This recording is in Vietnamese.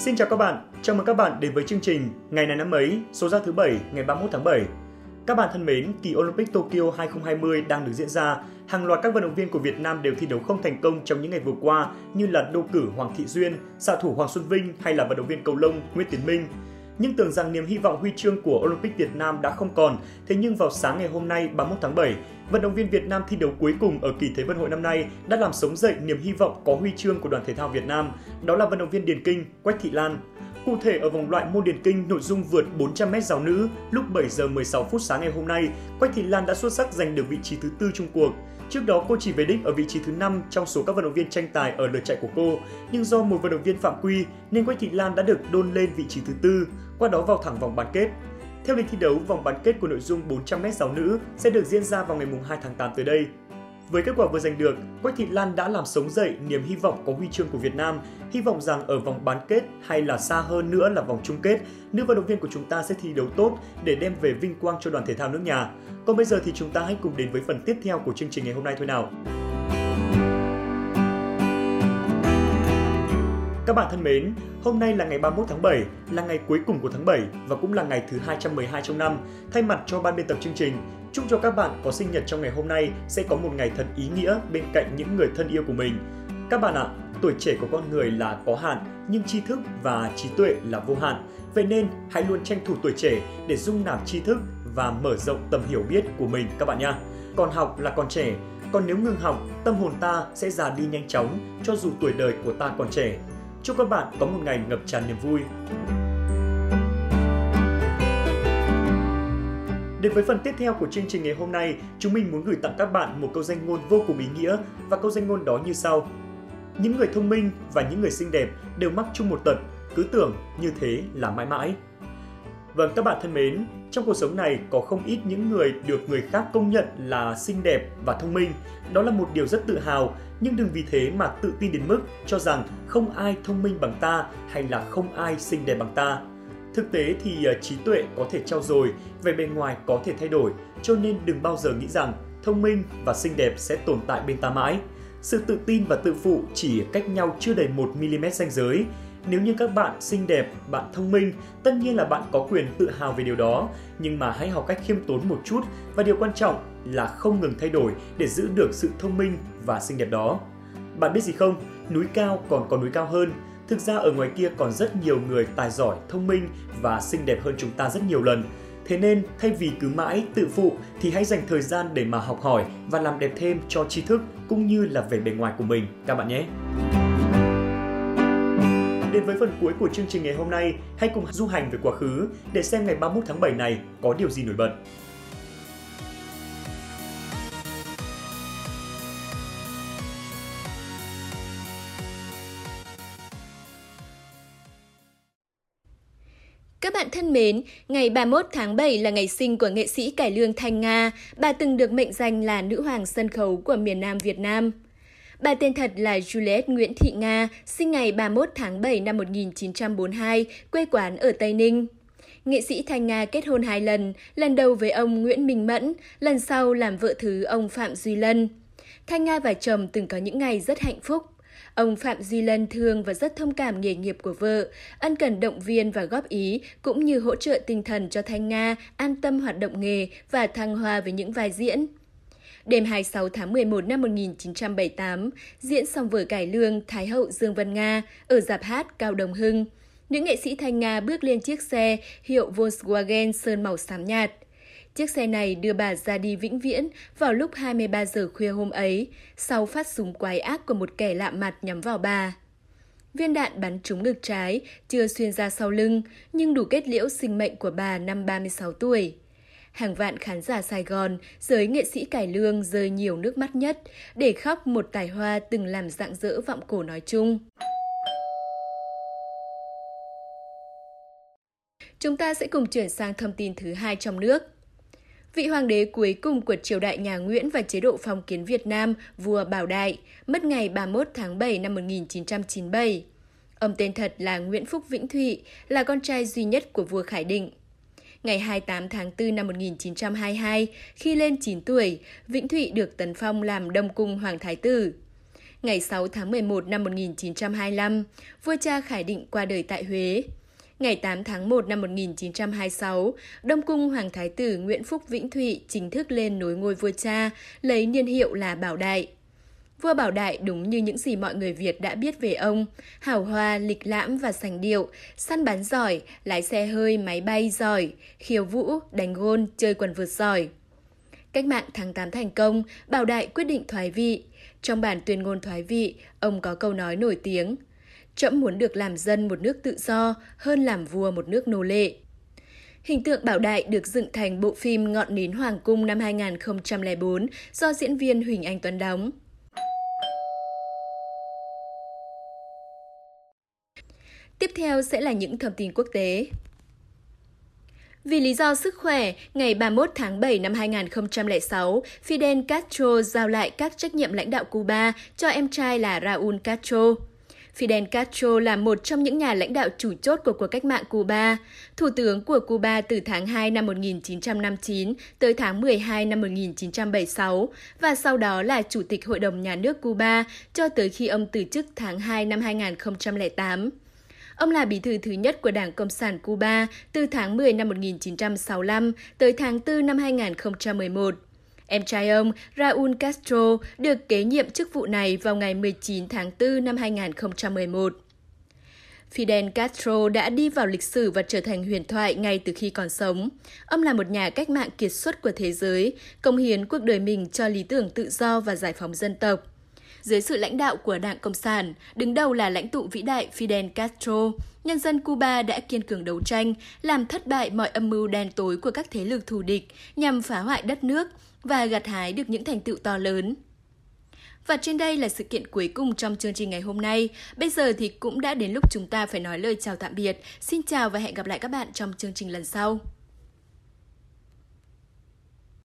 Xin chào các bạn, chào mừng các bạn đến với chương trình Ngày này năm ấy, số ra thứ 7, ngày 31 tháng 7. Các bạn thân mến, kỳ Olympic Tokyo 2020 đang được diễn ra. Hàng loạt các vận động viên của Việt Nam đều thi đấu không thành công trong những ngày vừa qua như là đô cử Hoàng Thị Duyên, xạ thủ Hoàng Xuân Vinh hay là vận động viên cầu lông Nguyễn Tiến Minh nhưng tưởng rằng niềm hy vọng huy chương của Olympic Việt Nam đã không còn. Thế nhưng vào sáng ngày hôm nay 31 tháng 7, vận động viên Việt Nam thi đấu cuối cùng ở kỳ Thế vận hội năm nay đã làm sống dậy niềm hy vọng có huy chương của đoàn thể thao Việt Nam. Đó là vận động viên điền kinh Quách Thị Lan. Cụ thể ở vòng loại môn điền kinh nội dung vượt 400m giáo nữ lúc 7 giờ 16 phút sáng ngày hôm nay, Quách Thị Lan đã xuất sắc giành được vị trí thứ tư chung cuộc. Trước đó cô chỉ về đích ở vị trí thứ 5 trong số các vận động viên tranh tài ở lượt chạy của cô, nhưng do một vận động viên phạm quy nên Quách Thị Lan đã được đôn lên vị trí thứ tư, qua đó vào thẳng vòng bán kết. Theo lịch thi đấu, vòng bán kết của nội dung 400m giáo nữ sẽ được diễn ra vào ngày 2 tháng 8 tới đây. Với kết quả vừa giành được, Quách Thị Lan đã làm sống dậy niềm hy vọng có huy chương của Việt Nam, hy vọng rằng ở vòng bán kết hay là xa hơn nữa là vòng chung kết, nữ vận động viên của chúng ta sẽ thi đấu tốt để đem về vinh quang cho đoàn thể thao nước nhà. Còn bây giờ thì chúng ta hãy cùng đến với phần tiếp theo của chương trình ngày hôm nay thôi nào. Các bạn thân mến, hôm nay là ngày 31 tháng 7, là ngày cuối cùng của tháng 7 và cũng là ngày thứ 212 trong năm. Thay mặt cho ban biên tập chương trình, chúc cho các bạn có sinh nhật trong ngày hôm nay sẽ có một ngày thật ý nghĩa bên cạnh những người thân yêu của mình. Các bạn ạ, tuổi trẻ của con người là có hạn, nhưng tri thức và trí tuệ là vô hạn. Vậy nên, hãy luôn tranh thủ tuổi trẻ để dung nạp tri thức và mở rộng tầm hiểu biết của mình các bạn nha. Còn học là còn trẻ, còn nếu ngừng học, tâm hồn ta sẽ già đi nhanh chóng cho dù tuổi đời của ta còn trẻ. Chúc các bạn có một ngày ngập tràn niềm vui. Đến với phần tiếp theo của chương trình ngày hôm nay, chúng mình muốn gửi tặng các bạn một câu danh ngôn vô cùng ý nghĩa và câu danh ngôn đó như sau. Những người thông minh và những người xinh đẹp đều mắc chung một tật, cứ tưởng như thế là mãi mãi. Vâng các bạn thân mến, trong cuộc sống này có không ít những người được người khác công nhận là xinh đẹp và thông minh. Đó là một điều rất tự hào, nhưng đừng vì thế mà tự tin đến mức cho rằng không ai thông minh bằng ta hay là không ai xinh đẹp bằng ta. Thực tế thì à, trí tuệ có thể trao dồi, về bề ngoài có thể thay đổi, cho nên đừng bao giờ nghĩ rằng thông minh và xinh đẹp sẽ tồn tại bên ta mãi. Sự tự tin và tự phụ chỉ cách nhau chưa đầy 1 mm ranh giới, nếu như các bạn xinh đẹp, bạn thông minh, tất nhiên là bạn có quyền tự hào về điều đó, nhưng mà hãy học cách khiêm tốn một chút và điều quan trọng là không ngừng thay đổi để giữ được sự thông minh và xinh đẹp đó. Bạn biết gì không? Núi cao còn có núi cao hơn. Thực ra ở ngoài kia còn rất nhiều người tài giỏi, thông minh và xinh đẹp hơn chúng ta rất nhiều lần. Thế nên, thay vì cứ mãi tự phụ thì hãy dành thời gian để mà học hỏi và làm đẹp thêm cho tri thức cũng như là về bề ngoài của mình các bạn nhé đến với phần cuối của chương trình ngày hôm nay, hãy cùng du hành về quá khứ để xem ngày 31 tháng 7 này có điều gì nổi bật. Các bạn thân mến, ngày 31 tháng 7 là ngày sinh của nghệ sĩ cải lương Thanh Nga. Bà từng được mệnh danh là nữ hoàng sân khấu của miền Nam Việt Nam. Bà tên thật là Juliet Nguyễn Thị Nga, sinh ngày 31 tháng 7 năm 1942, quê quán ở Tây Ninh. Nghệ sĩ Thanh Nga kết hôn hai lần, lần đầu với ông Nguyễn Minh Mẫn, lần sau làm vợ thứ ông Phạm Duy Lân. Thanh Nga và chồng từng có những ngày rất hạnh phúc. Ông Phạm Duy Lân thương và rất thông cảm nghề nghiệp của vợ, ân cần động viên và góp ý, cũng như hỗ trợ tinh thần cho Thanh Nga an tâm hoạt động nghề và thăng hoa với những vai diễn. Đêm 26 tháng 11 năm 1978, diễn xong vở cải lương Thái hậu Dương Vân Nga ở dạp hát Cao Đồng Hưng. Nữ nghệ sĩ Thanh Nga bước lên chiếc xe hiệu Volkswagen sơn màu xám nhạt. Chiếc xe này đưa bà ra đi vĩnh viễn vào lúc 23 giờ khuya hôm ấy, sau phát súng quái ác của một kẻ lạ mặt nhắm vào bà. Viên đạn bắn trúng ngực trái, chưa xuyên ra sau lưng, nhưng đủ kết liễu sinh mệnh của bà năm 36 tuổi hàng vạn khán giả Sài Gòn, giới nghệ sĩ cải lương rơi nhiều nước mắt nhất để khóc một tài hoa từng làm dạng dỡ vọng cổ nói chung. Chúng ta sẽ cùng chuyển sang thông tin thứ hai trong nước. Vị hoàng đế cuối cùng của triều đại nhà Nguyễn và chế độ phong kiến Việt Nam, vua Bảo Đại, mất ngày 31 tháng 7 năm 1997. Ông tên thật là Nguyễn Phúc Vĩnh Thụy, là con trai duy nhất của vua Khải Định ngày 28 tháng 4 năm 1922, khi lên 9 tuổi, Vĩnh Thụy được tấn phong làm Đông Cung Hoàng Thái Tử. Ngày 6 tháng 11 năm 1925, vua cha Khải Định qua đời tại Huế. Ngày 8 tháng 1 năm 1926, Đông Cung Hoàng Thái tử Nguyễn Phúc Vĩnh Thụy chính thức lên nối ngôi vua cha, lấy niên hiệu là Bảo Đại. Vua Bảo Đại đúng như những gì mọi người Việt đã biết về ông, hào hoa, lịch lãm và sành điệu, săn bắn giỏi, lái xe hơi, máy bay giỏi, khiêu vũ, đánh gôn, chơi quần vượt giỏi. Cách mạng tháng 8 thành công, Bảo Đại quyết định thoái vị. Trong bản tuyên ngôn thoái vị, ông có câu nói nổi tiếng – Trẫm muốn được làm dân một nước tự do hơn làm vua một nước nô lệ. Hình tượng Bảo Đại được dựng thành bộ phim Ngọn nến Hoàng cung năm 2004 do diễn viên Huỳnh Anh Tuấn đóng. Tiếp theo sẽ là những thông tin quốc tế. Vì lý do sức khỏe, ngày 31 tháng 7 năm 2006, Fidel Castro giao lại các trách nhiệm lãnh đạo Cuba cho em trai là Raúl Castro. Fidel Castro là một trong những nhà lãnh đạo chủ chốt của cuộc cách mạng Cuba, thủ tướng của Cuba từ tháng 2 năm 1959 tới tháng 12 năm 1976 và sau đó là chủ tịch Hội đồng Nhà nước Cuba cho tới khi ông từ chức tháng 2 năm 2008. Ông là bí thư thứ nhất của Đảng Cộng sản Cuba từ tháng 10 năm 1965 tới tháng 4 năm 2011. Em trai ông, Raúl Castro, được kế nhiệm chức vụ này vào ngày 19 tháng 4 năm 2011. Fidel Castro đã đi vào lịch sử và trở thành huyền thoại ngay từ khi còn sống. Ông là một nhà cách mạng kiệt xuất của thế giới, công hiến cuộc đời mình cho lý tưởng tự do và giải phóng dân tộc. Dưới sự lãnh đạo của Đảng Cộng sản, đứng đầu là lãnh tụ vĩ đại Fidel Castro, nhân dân Cuba đã kiên cường đấu tranh, làm thất bại mọi âm mưu đen tối của các thế lực thù địch nhằm phá hoại đất nước và gặt hái được những thành tựu to lớn. Và trên đây là sự kiện cuối cùng trong chương trình ngày hôm nay. Bây giờ thì cũng đã đến lúc chúng ta phải nói lời chào tạm biệt. Xin chào và hẹn gặp lại các bạn trong chương trình lần sau.